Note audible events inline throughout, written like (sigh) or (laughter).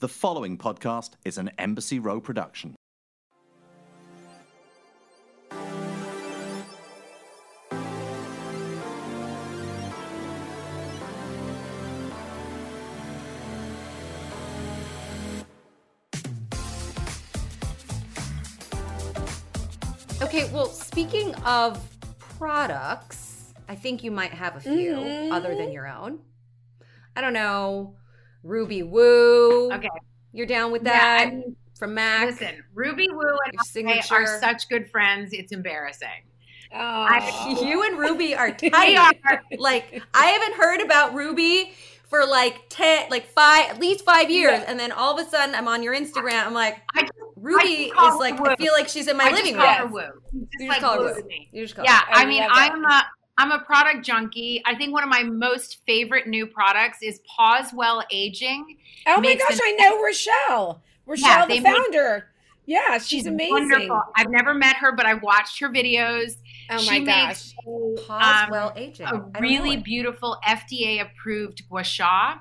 The following podcast is an Embassy Row production. Okay, well, speaking of products, I think you might have a few Mm-hmm. other than your own. I don't know, Ruby Woo. Okay. You're down with Yeah, that I mean, from Mac? listen, Ruby Woo and I are such good friends. It's embarrassing. Oh, I- (laughs) you and Ruby are (laughs) tight. are. like I haven't heard about Ruby for like ten, like five, at least five years, and then all of a sudden I'm on your Instagram. I'm like, I just, Ruby just is like, I feel like she's in my I living room. You Just like call her Woo Woo. to me. You just call Yeah, her. I, I mean. I'm a I'm a product junkie. I think one of my most favorite new products is Pause Well Aging. Oh my gosh, an- I know Rochelle. Rochelle, Yeah, the they make- founder. yeah, she's, amazing. Wonderful. I've never met her, but I've watched her videos. Oh my she gosh. makes Pause um, well aging. I a really beautiful FDA approved gua sha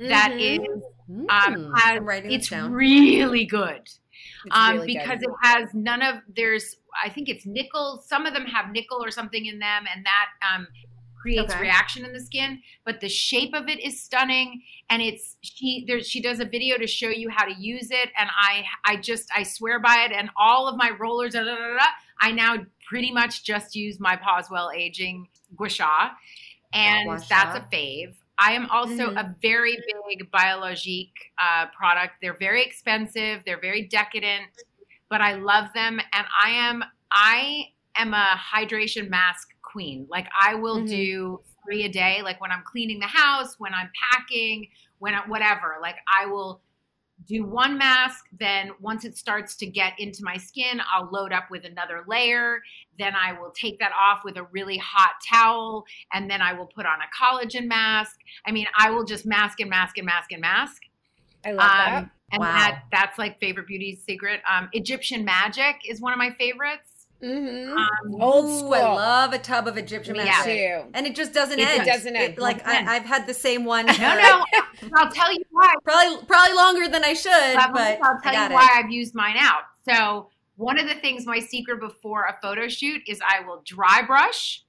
that Mhm. is Mm, um, has, I'm writing this it's down. really good. Um, really good. because it has none of there's I think it's nickel. Some of them have nickel or something in them, and that um, creates Okay. reaction in the skin. But the shape of it is stunning, and it's she there. she does a video to show you how to use it, and I I just I swear by it, and all of my rollers. Da, da, da, I now pretty much just use my Pause Well Aging Gua Sha, and Gua Sha. that's a fave. I am also Mhm. a very big Biologique uh, product. They're very expensive. They're very decadent, but I love them. And I am I am a hydration mask queen. Like I will Mhm. do three a day. Like when I'm cleaning the house, when I'm packing, when I, whatever. Like I will do one mask. Then once it starts to get into my skin, I'll load up with another layer. Then I will take that off with a really hot towel, and then I will put on a collagen mask. I mean, I will just mask and mask and mask and mask. I love that. Um, and Wow. that that's like favorite beauty secret. Um, Egyptian magic is one of my favorites. Mm-hmm. Um, Old Ooh, school. I love a tub of Egyptian Me magic. too. And it just doesn't It end. doesn't end. like Doesn't end. I, I've had the same one. no, for no, (laughs) I'll tell you why. Probably probably longer than I should, But but I'll tell you it. why I've used mine out. So one of the things, my secret before a photo shoot is I will dry brush.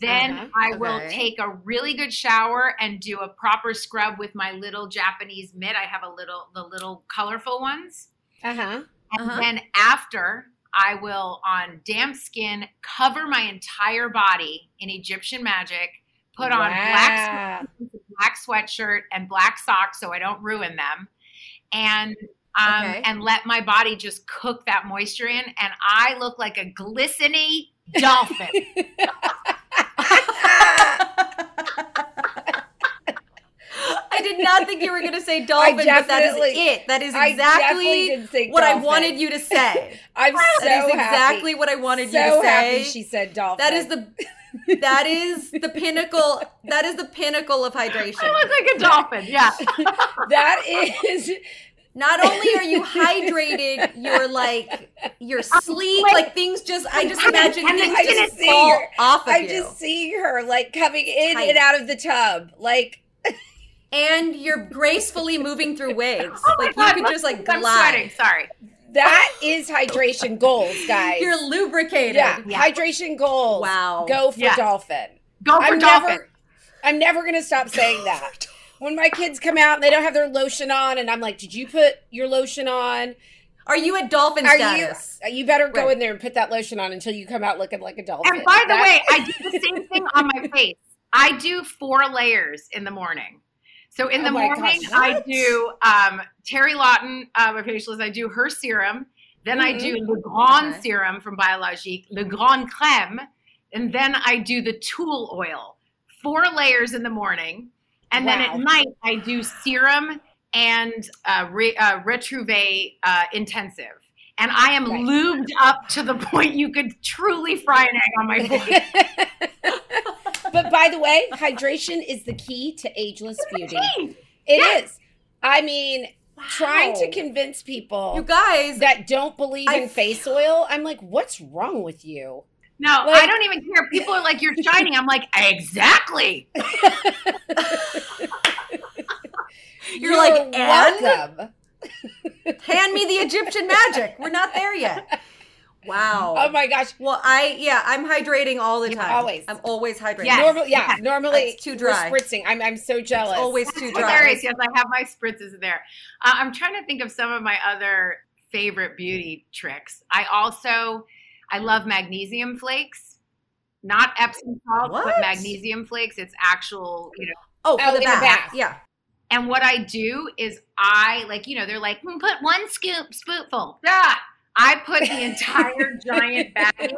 Then Uh-huh. I will take a really good shower and do a proper scrub with my little Japanese mitt. I have a little, the little colorful ones. Uh huh. And Uh-huh. then after, I will, on damp skin, cover my entire body in Egyptian magic, put on black, black sweatshirt and black socks so I don't ruin them, and um, Okay. and let my body just cook that moisture in, and I look like a glistening dolphin. (laughs) (laughs) I did not think you were going to say (laughs) dolphin, but that is it. That is exactly did think (laughs) what I wanted you to say. I'm so That is happy. exactly what I wanted so you to say. she said dolphin. that is the that is the pinnacle. That is the pinnacle of hydration. I look like a dolphin. Yeah. (laughs) that is Not only are you hydrated, you're like you're sleek. Like things just I just imagine And things then I just just see fall her- off of I you. just seeing her like coming in Tight. and out of the tub. Like and you're gracefully moving through waves. (laughs) Oh my like God, you could just like I'm sweating. Sorry. that is hydration goals, guys. You're lubricated. yeah, Yeah. hydration goals. Wow. Go for Yeah. dolphin. Go for I'm dolphin. never I'm never gonna stop saying that. When my kids come out and they don't have their lotion on, and I'm like, "Did you put your lotion on? Are you at dolphin Are status? you? You better go Right. in there and put that lotion on until you come out looking like a dolphin." And by the That- way, I (laughs) do the same thing on my face. I do four layers in the morning. So in the Oh morning, gosh, I do um, Terry Lawton, uh, my facialist. I do her serum. Then I do Le Grand Okay. serum from Biologique, Le Grand crème, and then I do the Tool oil. Four layers in the morning, and then at night I do serum and uh, re, uh, Retrouvé uh, intensive. And I am Right. lubed up to the point you could truly fry an egg on my (laughs) face. but by the way, hydration is the key to ageless beauty. Hey, It is. I mean, trying to convince people You guys, that don't believe I- in face oil, I'm like, what's wrong with you? No, Like- I don't even care. People are like, "You're shining." I'm like, exactly. (laughs) You're, like, and welcome. Hand me the Egyptian magic. We're not there yet. Wow. Oh my gosh. well, I yeah, I'm hydrating all the Yeah, time. always. I'm always hydrating. Yes. Normal, yeah. yes. Normally, It's too dry. We're spritzing. I'm, I'm so jealous. It's always too dry. Hilarious. Yes, I have my spritzes there. Uh, I'm trying to think of some of my other favorite beauty tricks. I also, I love magnesium flakes, not Epsom salt, What? but magnesium flakes. It's actual, you know. Oh, for Oh, the in the bath. bath. Yeah. And what I do is I like, you know, they're like, "Hmm, put one scoop, spoonful. Yeah. I put the entire (laughs) giant bath, in,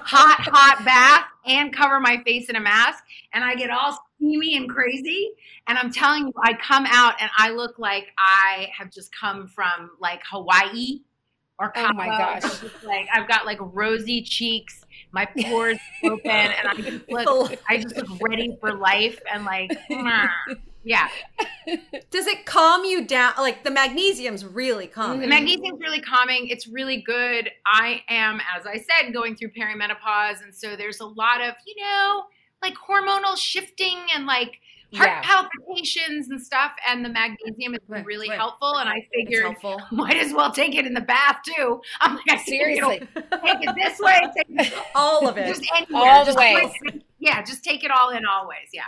hot, hot bath, and cover my face in a mask, and I get all steamy and crazy. And I'm telling you, I come out and I look like I have just come from like Hawaii or Oh my gosh. Like I've got like rosy cheeks, my pores open, and I just (laughs) look, I just look ready for life and like, (laughs) yeah. (laughs) Does it calm you down? Like the magnesium's really calming. The magnesium's really calming. It's really good. I am, as I said, going through perimenopause, and so there's a lot of, you know, like hormonal shifting and like heart Yeah. palpitations and stuff. And the magnesium is Right, really right. helpful. And I figured (laughs) might as well take it in the bath too. I'm like, I Seriously. take it this way, take it (laughs) All of it. just anywhere, All the just ways. like- yeah, just take it all in always. Yeah.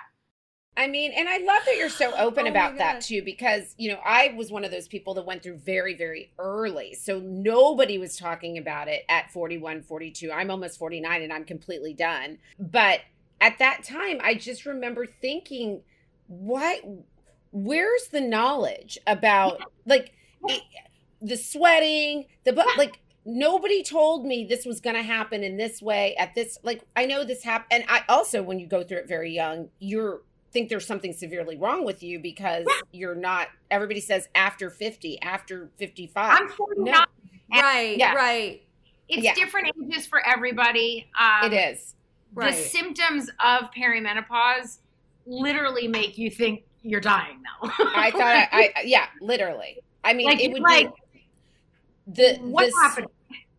I mean, and I love that you're so (gasps) open Oh about that too, because, you know, I was one of those people that went through very, very early. So nobody was talking about it at 41, 42. I'm almost 49 and I'm completely done. But at that time, I just remember thinking, what, where's the knowledge about like (laughs) it, the sweating, the, but like, nobody told me this was going to happen in this way at this like i know this happened and i also when you go through it very young you're think there's something severely wrong with you because you're not everybody says after 50 after 55 I'm 49. No. right. Yeah. Right. It's Yeah. different ages for everybody. Um, it is Right. the symptoms of perimenopause literally make you think you're dying now. i (laughs) thought I, I yeah literally i mean Like, it would like, be the what's this happening?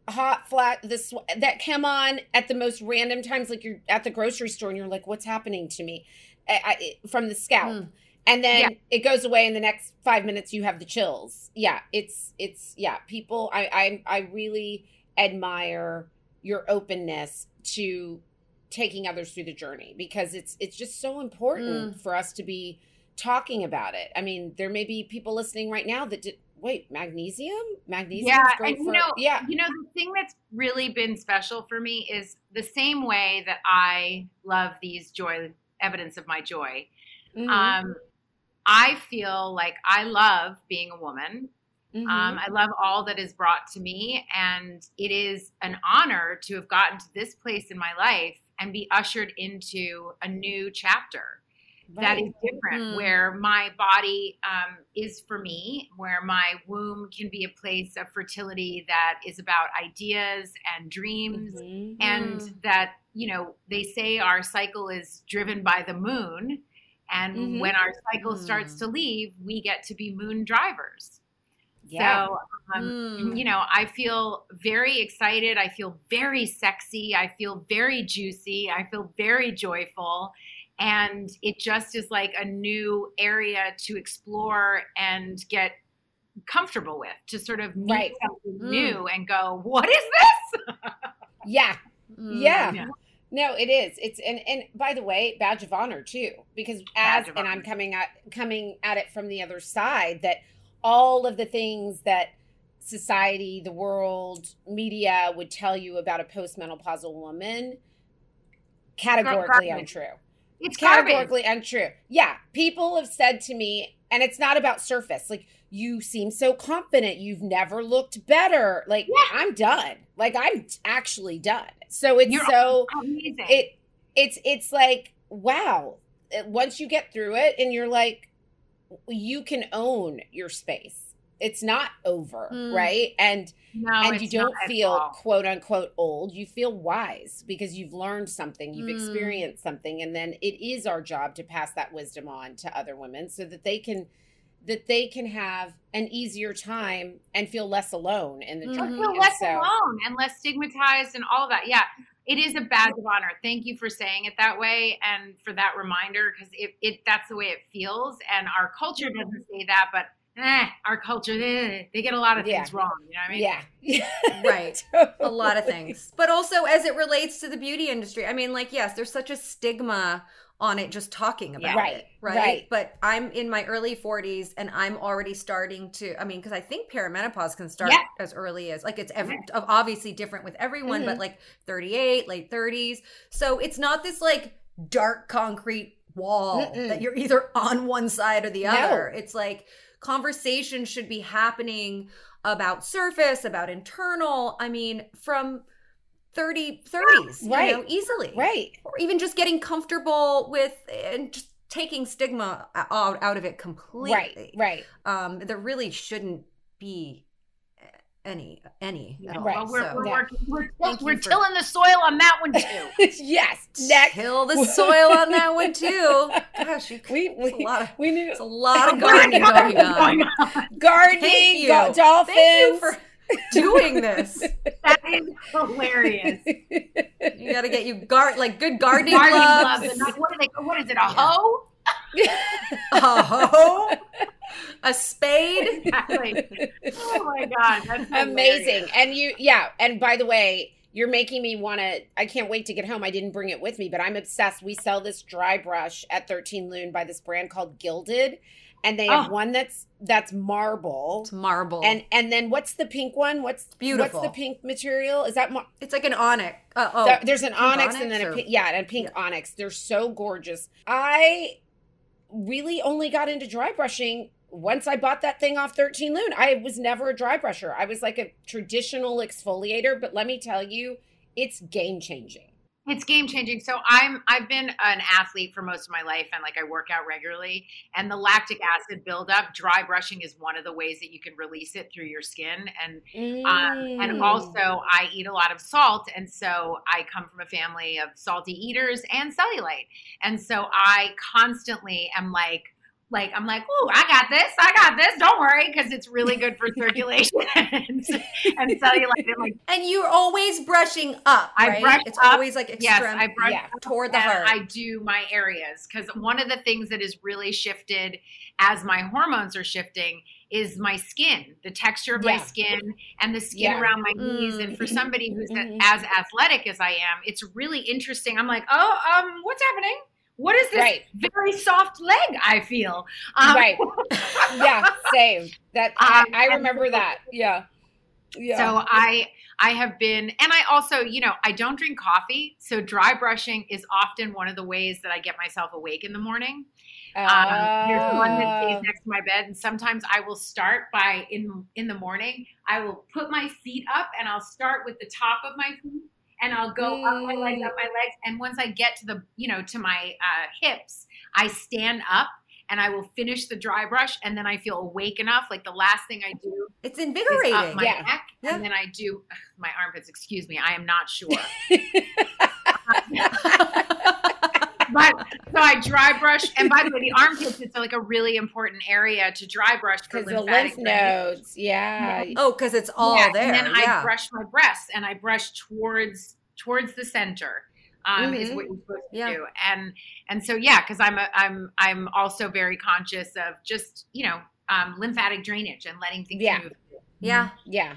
hot flat this that come on at the most random times like you're at the grocery store and you're like what's happening to me I, I, from the scalp. Mm. and then Yeah. it goes away in the next five minutes you have the chills. Yeah it's it's yeah people i i, I really admire your openness to taking others through the journey because it's it's just so important for us to be talking about it. I mean there may be people listening right now that did wait magnesium? Magnesium Yeah, is great and you for know- yeah. You know, the thing that's really been special for me is the same way that I love these joy, evidence of my joy. Mhm. Um, I feel like I love being a woman. Mhm. Um, I love all that is brought to me, and it is an honor to have gotten to this place in my life and be ushered into a new chapter that is different, Mm. where my body um, is for me, where my womb can be a place of fertility that is about ideas and dreams, Mhm. and Mm. that, you know, they say our cycle is driven by the moon. And Mhm. when our cycle Mm. starts to leave, we get to be moon drivers. Yeah. So, um, Mm. you know, I feel very excited. I feel very sexy. I feel very juicy. I feel very joyful. And it just is like a new area to explore and get comfortable with, to sort of meet Right. something Mm. new and go, what is this? (laughs) yeah. Mm. Yeah. Yeah. No, it is. It's and and by the way, badge of honor too, because as Badge of and I'm coming at coming at it from the other side that all of the things that society, the world, media would tell you about a postmenopausal woman categorically untrue. It's garbage. categorically untrue. Yeah, people have said to me, and it's not about surface. Like you seem so confident. You've never looked better. Like Yeah. I'm done. Like I'm actually done. So it's You're so Amazing. it it's it's like wow. Once you get through it, and you're like, you can own your space. It's not over, Mm. right? And no, and you don't feel quote unquote old you feel wise because you've learned something you've Mm. experienced something and then it is our job to pass that wisdom on to other women so that they can that they can have an easier time and feel less alone in the Mhm. Journey feel less so alone and less stigmatized and all of that. Yeah. it is a badge of honor. Thank you for saying it that way and for that reminder because it, it that's the way it feels. And our culture doesn't say that, but eh, our culture eh, they get a lot of Yeah. things wrong. You know what I mean? Yeah. (laughs) Right. (laughs) a lot of things. But also as it relates to the beauty industry, I mean, like, yes, there's such a stigma on it just talking about Right, it, right? right. But I'm in my early 40s and I'm already starting to, I mean, because I think perimenopause can start Yeah. as early as, like, it's every, obviously different with everyone, but like 38, late 30s. So it's not this like dark concrete wall Mm-mm. that you're either on one side or the No. other. It's like conversation should be happening about surface, about internal. I mean, from 30 30s, you know, Right. easily. right. Or even just getting comfortable with and just taking stigma out, out of it completely. Right. Right. Um there really shouldn't be any any at all. Right. Well, we're, So, we're, yeah. working, we're, Thank we're you for- tilling the soil on that one too. (laughs) yes. Next. till the soil on that one (laughs) too. Gosh, you, We it's a we, lot of we knew it's a lot of (laughs) gardening going on. gardening, Thank you. go- dolphins. Thank you for doing this. That is hilarious. You got to get you guard like good gardening, Gardening gloves. gloves. and not- what, are they, what is it? A hoe? a hoe, (laughs) a spade. Exactly. (laughs) Oh my god, that's hilarious. Amazing. And you, yeah. And by the way, you're making me want to. I can't wait to get home. I didn't bring it with me, but I'm obsessed. We sell this dry brush at 13 Lune by this brand called Gilded, and they have Oh. one that's that's marble. It's marble, And and then what's the pink one? What's Beautiful. What's the pink material? Is that mar- it's like an onyx. Uh, oh, There- there's an pink onyx, and then a pink, yeah, and a pink onyx. They're so gorgeous. I really only got into dry brushing once I bought that thing off 13 Lune. I was never a dry brusher. I was like a traditional exfoliator, but let me tell you, it's game changing. It's game changing. So I'm I've been an athlete for most of my life and like I work out regularly and the lactic acid buildup, dry brushing is one of the ways that you can release it through your skin and um, and Mm. also I eat a lot of salt and so I come from a family of salty eaters and cellulite. And so I constantly am like like I'm like, oh, I got this, I got this. Don't worry, because it's really good for (laughs) circulation and, (laughs) and cellulite. And like, And you're always brushing up, I right? brush it's up. always like yes, extreme I brush yeah. toward the heart. I do my areas because one of the things that has really shifted as my hormones are shifting is my skin, the texture of my skin and the skin Yeah. around my knees. Mm. And for somebody who's Mhm. as athletic as I am, it's really interesting. I'm like, oh, um, what's happening? What is this Right. very soft leg I feel? Um, right. (laughs) Yeah, same. That I, Um, I remember that. Yeah. Yeah. So I I have been and I also, you know, I don't drink coffee, so dry brushing is often one of the ways that I get myself awake in the morning. Um, there's one that stays Ah. next to my bed, and sometimes I will start by in in the morning. I will put my feet up, and I'll start with the top of my feet, and I'll go up my legs, up my legs, and once I get to the you know to my uh, hips, I stand up. And I will finish the dry brush, and then I feel awake enough. Like the last thing I do it's is up invigorating. my Yeah. neck, Yeah. and then I do my armpits. Excuse me, I am not sure. (laughs) (laughs) but so I dry brush, and by the way, the armpits it's like a really important area to dry brush Because the lymph nodes. Yeah. oh, because it's all Yeah, there. And then yeah. I brush my breasts, and I brush towards towards the center. Um, Is Mhm. what you're supposed to do, and and so yeah, because I'm a, I'm I'm also very conscious of just you know um, lymphatic drainage and letting things Yeah. move. yeah. Yeah.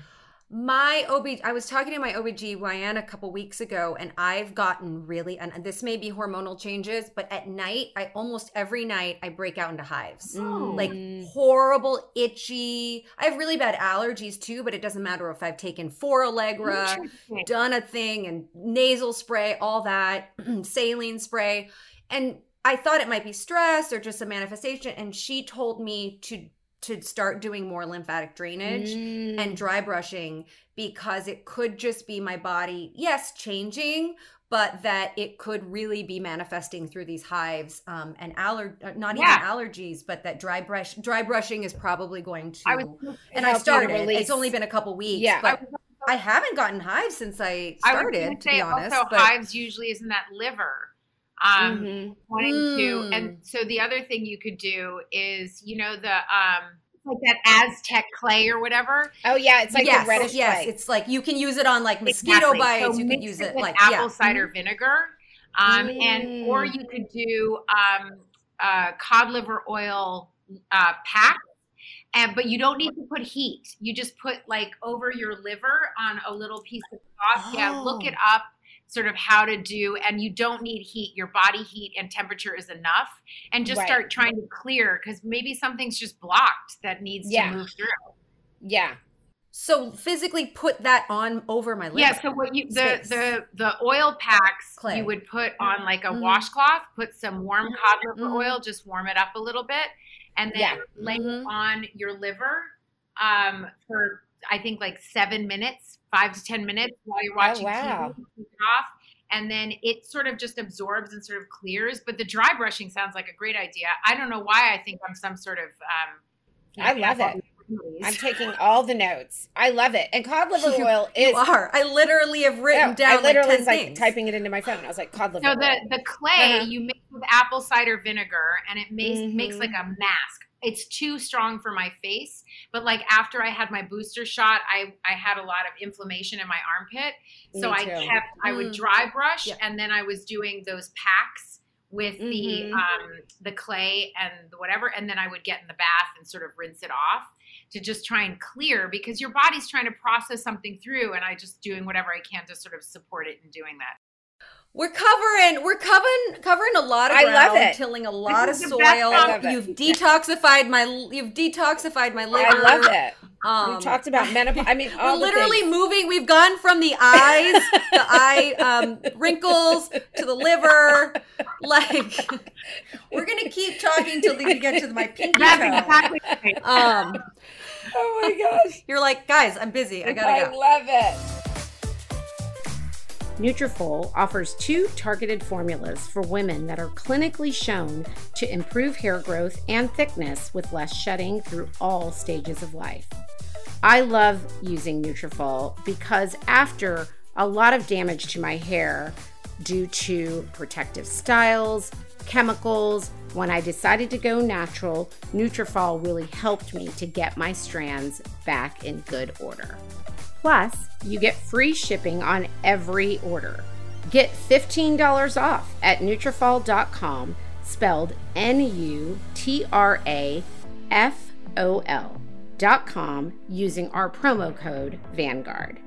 My OB, I was talking to my OBGYN a couple weeks ago, and I've gotten really, and this may be hormonal changes, but at night, I almost every night, I break out into hives. Like Mm. horrible, itchy. I have really bad allergies too, but it doesn't matter if I've taken four Allegra, done a thing, and nasal spray, all that, (clears throat) saline spray. And I thought it might be stress or just a manifestation. And she told me to to start doing more lymphatic drainage Mm. and dry brushing because it could just be my body, yes, changing, but that it could really be manifesting through these hives um, and aller- uh, not Yeah. even allergies, but that dry brush dry brushing is probably going to. I was and I started. It's only been a couple weeks, Yeah. but I haven't gotten hives since I I was started. gonna To be honest, also but hives usually isn't that liver. Um, Mhm. wanting to Mm. and so the other thing you could do is you know the um like that Aztec clay or whatever. Oh yeah, it's like yes, a reddish yes, clay. it's like you can use it on like mosquito Exactly. bites. So you can use it it with like apple yeah. cider vinegar, um, and or Mm. you could do um, uh, cod liver oil uh, pack. And, but you don't need to put heat. You just put like over your liver on a little piece of cloth. Yeah, look Oh. it up, sort of how to do. And you don't need heat. Your body heat and temperature is enough. And just Right. start trying to clear because maybe something's just blocked that needs Yeah. to move through. yeah. So physically put that on over my liver. Yeah, so what you the Space. the the oil packs Clay. you would put on like a Mhm. washcloth, put some warm cod liver Mhm. oil, just warm it up a little bit, and then Yeah. lay Mhm. on your liver um, for I think like seven minutes, five to ten minutes while you're watching wow. TV. It off, and then it sort of just absorbs and sort of clears. But the dry brushing sounds like a great idea. I don't know why I think I'm some sort of. Um, I love it. I'm taking all the notes. I love it. And cod liver (laughs) You- oil you is. are. I literally have written No, down I literally like 10 was like things. typing it into my phone. I was like, cod liver So oil. the the clay Uh-huh. you mix with apple cider vinegar, and it makes makes Mhm. like a mask. It's too strong for my face, but like after I had my booster shot, I I had a lot of inflammation in my armpit, so I kept I would Mm. dry brush, Yeah. and then I was doing those packs with the Mhm. um the clay and the whatever, and then I would get in the bath and sort of rinse it off to just try and clear because your body's trying to process something through, and I just doing whatever I can to sort of support it in doing that. We're covering we're covering covering a lot of I ground, love it. tilling a lot of is the best soil. I it. You've detoxified my you've detoxified my liver. I love it. Um, we talked about menopause. I mean, (laughs) we're literally things. moving. We've gone from the eyes, the (laughs) eye um, wrinkles to the liver. Like (laughs) we're gonna keep talking till we get to my pinky That's toe. exactly right. Um, Oh my gosh. you're like, guys, I'm busy. I gotta go. I love it. Nutrafol offers two targeted formulas for women that are clinically shown to improve hair growth and thickness with less shedding through all stages of life. I love using Nutrafol because after a lot of damage to my hair due to protective styles, chemicals, when I decided to go natural, Nutrafol really helped me to get my strands back in good order. Plus, you get free shipping on every order. Get $15 off at Nutrafol.com, spelled N-U-T-R-A-F-O-L dot com using our promo code Vanguard.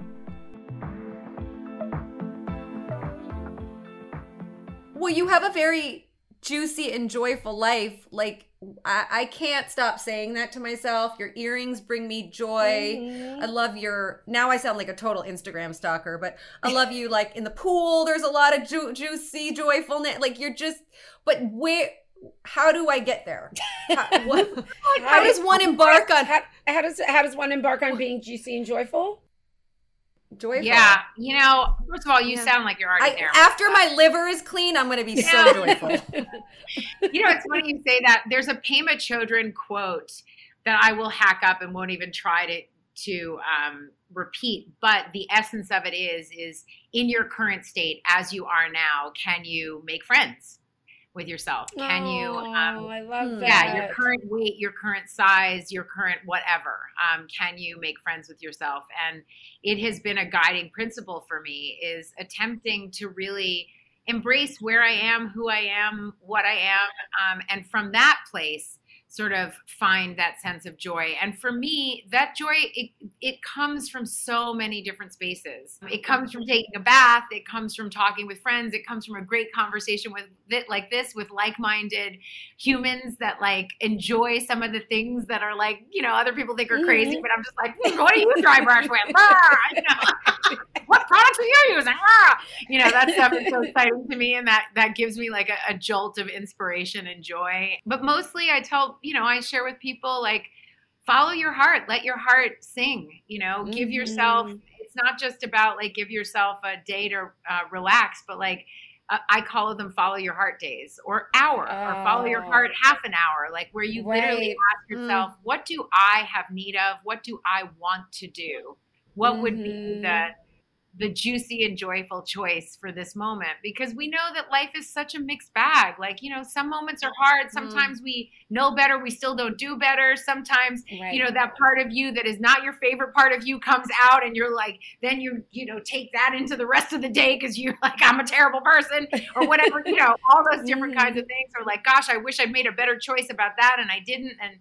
Well, you have a very juicy and joyful life. Like I, I can't stop saying that to myself. Your earrings bring me joy. Mm-hmm. I love your. Now I sound like a total Instagram stalker, but I (laughs) love you. Like in the pool, there's a lot of ju- juicy joyfulness. Like you're just. But where? How do I get there? (laughs) How, what, how does one embark on How, how does how does one embark on being juicy and joyful? Joyful? Yeah, you know, first of all, you Yeah. sound like you're already I, there. after my liver is clean, I'm going to be so joyful. (laughs) you know, it's funny you say that. There's a Pema Chodron quote that I will hack up and won't even try to to um, repeat. But the essence of it is is in your current state, as you are now, can you make friends with yourself? Can you? Oh, Um, I love Hmm. that. yeah, your current weight, your current size, your current whatever. Um, can you make friends with yourself? And it has been a guiding principle for me is attempting to really embrace where I am, who I am, what I am, um, and from that place, sort of find that sense of joy. And for me, that joy it it comes from so many different spaces. It comes from taking a bath. It comes from talking with friends. It comes from a great conversation with it like this with like-minded humans that like enjoy some of the things that are like you know other people think are crazy, but I'm just like, "Hmm, what do you dry brush with? Ah, you know, (laughs) what products are you using? Ah, you know that stuff is so exciting to me, and that that gives me like a, a jolt of inspiration and joy. But mostly, I tell you know I share with people like follow your heart, let your heart sing. You know, give yourself. Mhm. It's not just about like give yourself a day to uh, relax, but like uh, I call them follow your heart days or hour or follow your Oh. heart half an hour, like where you literally ask yourself, what do I have need of? What do I want to do? What would be the the juicy and joyful choice for this moment because we know that life is such a mixed bag. Like, you know, some moments are hard. Mm-hmm. Sometimes we know better, we still don't do better. Sometimes, Right. you know, that part of you that is not your favorite part of you comes out and you're like, then you, you know, take that into the rest of the day because you're like, I'm a terrible person or whatever, you know, all those different Mhm. kinds of things. Or like, gosh, I wish I'd made a better choice about that and I didn't. And,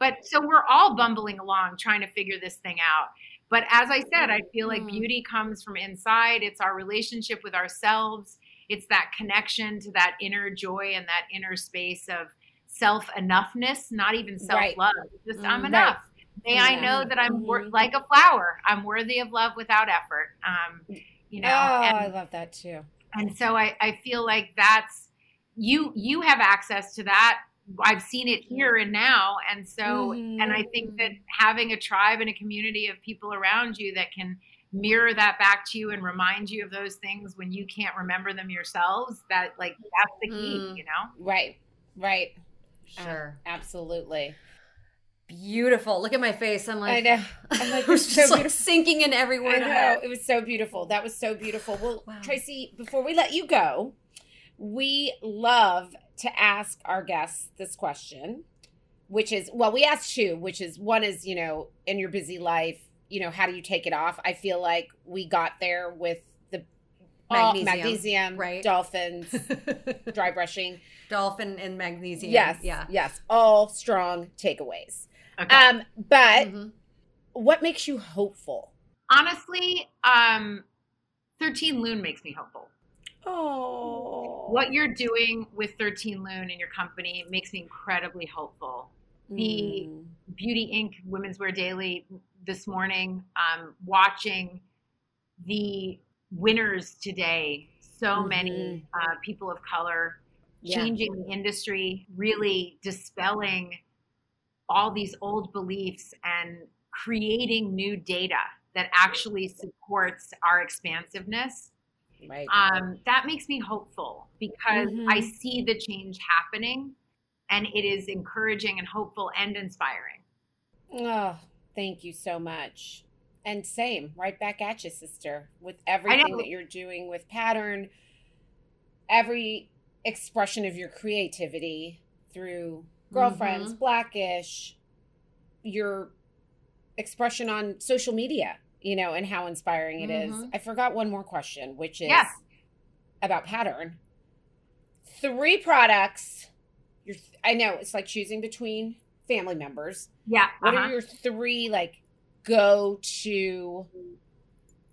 but so we're all bumbling along trying to figure this thing out. But as I said, I feel like Mhm. beauty comes from inside. It's our relationship with ourselves. It's that connection to that inner joy and that inner space of self enoughness, not even self love. Just I'm Mm, enough. May I know that I'm wor- Mhm. like a flower. I'm worthy of love without effort. Um, you know, oh, and I love that too. and so I, I feel like that's you you have access to that i've seen it here and now and so and i think that having a tribe and a community of people around you that can mirror that back to you and remind you of those things when you can't remember them yourselves that like that's the key Mm. you know Right. Right. Sure. Absolutely. Beautiful. Look at my face. I'm like, I know. (laughs) I'm like, it was it's just so like sinking in every I word. know. It was so beautiful. That was so beautiful. Well, Wow. Tracee, before we let you go, we love to ask our guests this question, which is well, we asked two, which is one is, you know, in your busy life, you know, how do you take it off? I feel like we got there with the all- Magnesium, magnesium right. dolphins, (laughs) dry brushing. Dolphin and magnesium. Yes. Yeah. Yes. All strong takeaways. okay Um, but Mhm. what makes you hopeful? honestly um 13 lune makes me hopeful Oh. what you're doing with 13 lune in your company makes me incredibly hopeful the Mm. Beauty Inc. Women's Wear Daily this morning, um, watching the winners today. So many uh, people of color Yeah. changing the industry, really dispelling all these old beliefs and creating new data that actually supports our expansiveness. Right. Um, that makes me hopeful because Mhm. I see the change happening and it is encouraging and hopeful and inspiring. Oh, thank you so much. And same, right back at you, sister, with everything that you're doing with pattern, every expression of your creativity through girlfriends, black-ish, your expression on social media, you know, and how inspiring it is. Mhm. I forgot one more question, which is Yes. about pattern. Three products. You're, I know it's like choosing between family members. Yeah. What uh-huh. are your three like go to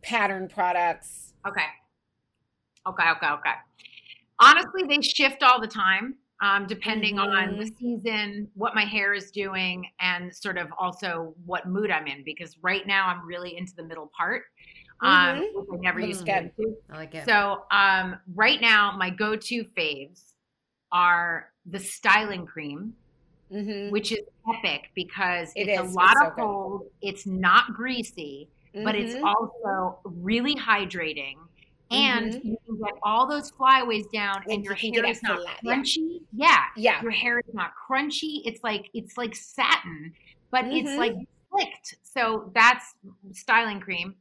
pattern products? Okay. Okay, okay, okay. Honestly, they shift all the time, um, depending on the Mhm. season, what my hair is doing, and sort of also what mood I'm in. Because right now I'm really into the middle part, um, Mhm. which I never Looks used to. good. get into. I like it. So um, right now, my go-to faves are the styling cream, Mm-hmm. which is epic because It it's is. a lot It's of good. hold. It's not greasy, but it's Mhm. also really hydrating. And Mhm. you can get all those flyaways down, And and your hair is not flat, yeah. crunchy. Yeah. yeah. your hair is not crunchy. It's like it's like satin, but it's Mhm. like slicked. So that's styling cream.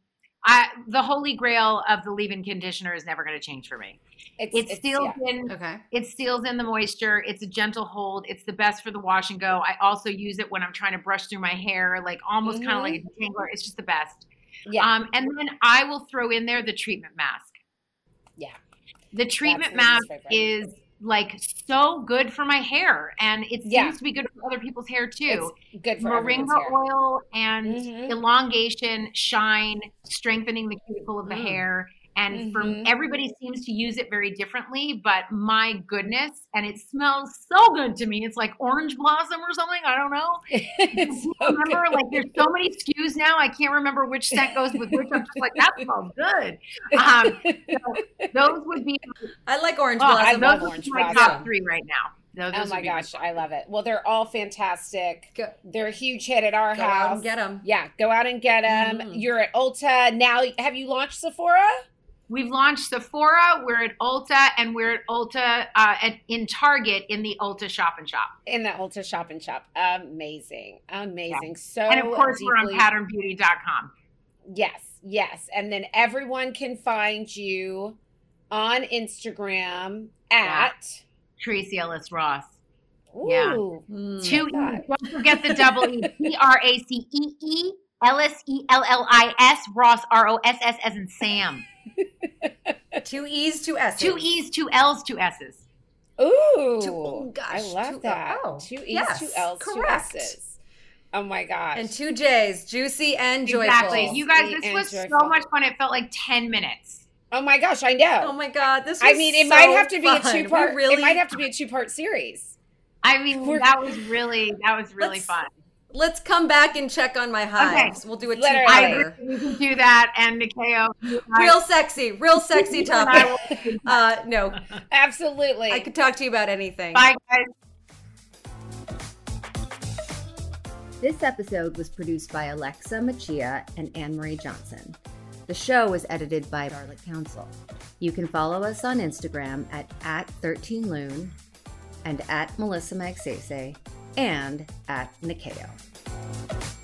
I, the holy grail of the leave-in conditioner is never going to change for me. It's, It it's- seals yeah. in okay. it seals in the moisture. It's a gentle hold. It's the best for the wash and go. I also use it when I'm trying to brush through my hair, like almost kind of like a detangler. It's just the best. Yeah. Um, and then I will throw in there the treatment mask. The treatment mask is like so good for my hair, and it seems Yeah. to be good for other people's hair too. It's good for Moringa oil and Mhm. elongation, shine, strengthening the cuticle of the Mm. hair. And for Mhm. everybody seems to use it very differently, but my goodness, and it smells so good to me. It's like orange blossom or something. I don't know. (laughs) it's (laughs) so remember, good. like there's so many SKUs now. I can't remember which scent goes with which. I'm just like that smells good. Um, so (laughs) those would be I like orange oh, blossom. love those orange are my blossom. top three right now. Those, oh my gosh, I love it. Well, they're all fantastic. Go, They're a huge hit at our go out house. and get them. yeah, go out and get them. Mhm. You're at Ulta now. Have you launched Sephora? We've launched Sephora. We're at Ulta, and we're at Ulta uh, at, in Target in the Ulta Shop and Shop. In the Ulta Shop and Shop. Amazing, amazing. So and of course, we're on deeply- PatternBeauty.com. Yes, yes. And then everyone can find you on Instagram at Tracee Ellis Ross. Ooh, Yeah. Mm. Two E. Don't forget the double E. (laughs) P R A C E E L S E L L I S Ross R O S S as in Sam. (laughs) Two E's, two S's. Two E's, two L's, two S's. Ooh, Two- oh, gosh, I love two- that. Oh, oh, two E's, yes, two L's, correct. two S's. Oh my gosh. And two J's, juicy and joyful. Exactly. You guys, this was joyful. so much fun. It felt like 10 minutes. oh my gosh, I know. Oh my god, this. I mean, it so might have to be fun. a two part. Really, It might have to be a two part series. I mean, We're- that was really, that was really Let's- fun. Let's come back and check on my hives. We'll do a Literally. I two-parter. agree. We can do that. And Nyakio, you and I- Real sexy, real (laughs) sexy you topic. (laughs) Uh, no, Absolutely. I could talk to you about anything. Bye, guys. This episode was produced by Alexa Machia and Anne Marie Johnson. The show was edited by Charlotte Council. You can follow us on Instagram at, at 13lune and at Melissa Magsaysay and at Nyakio.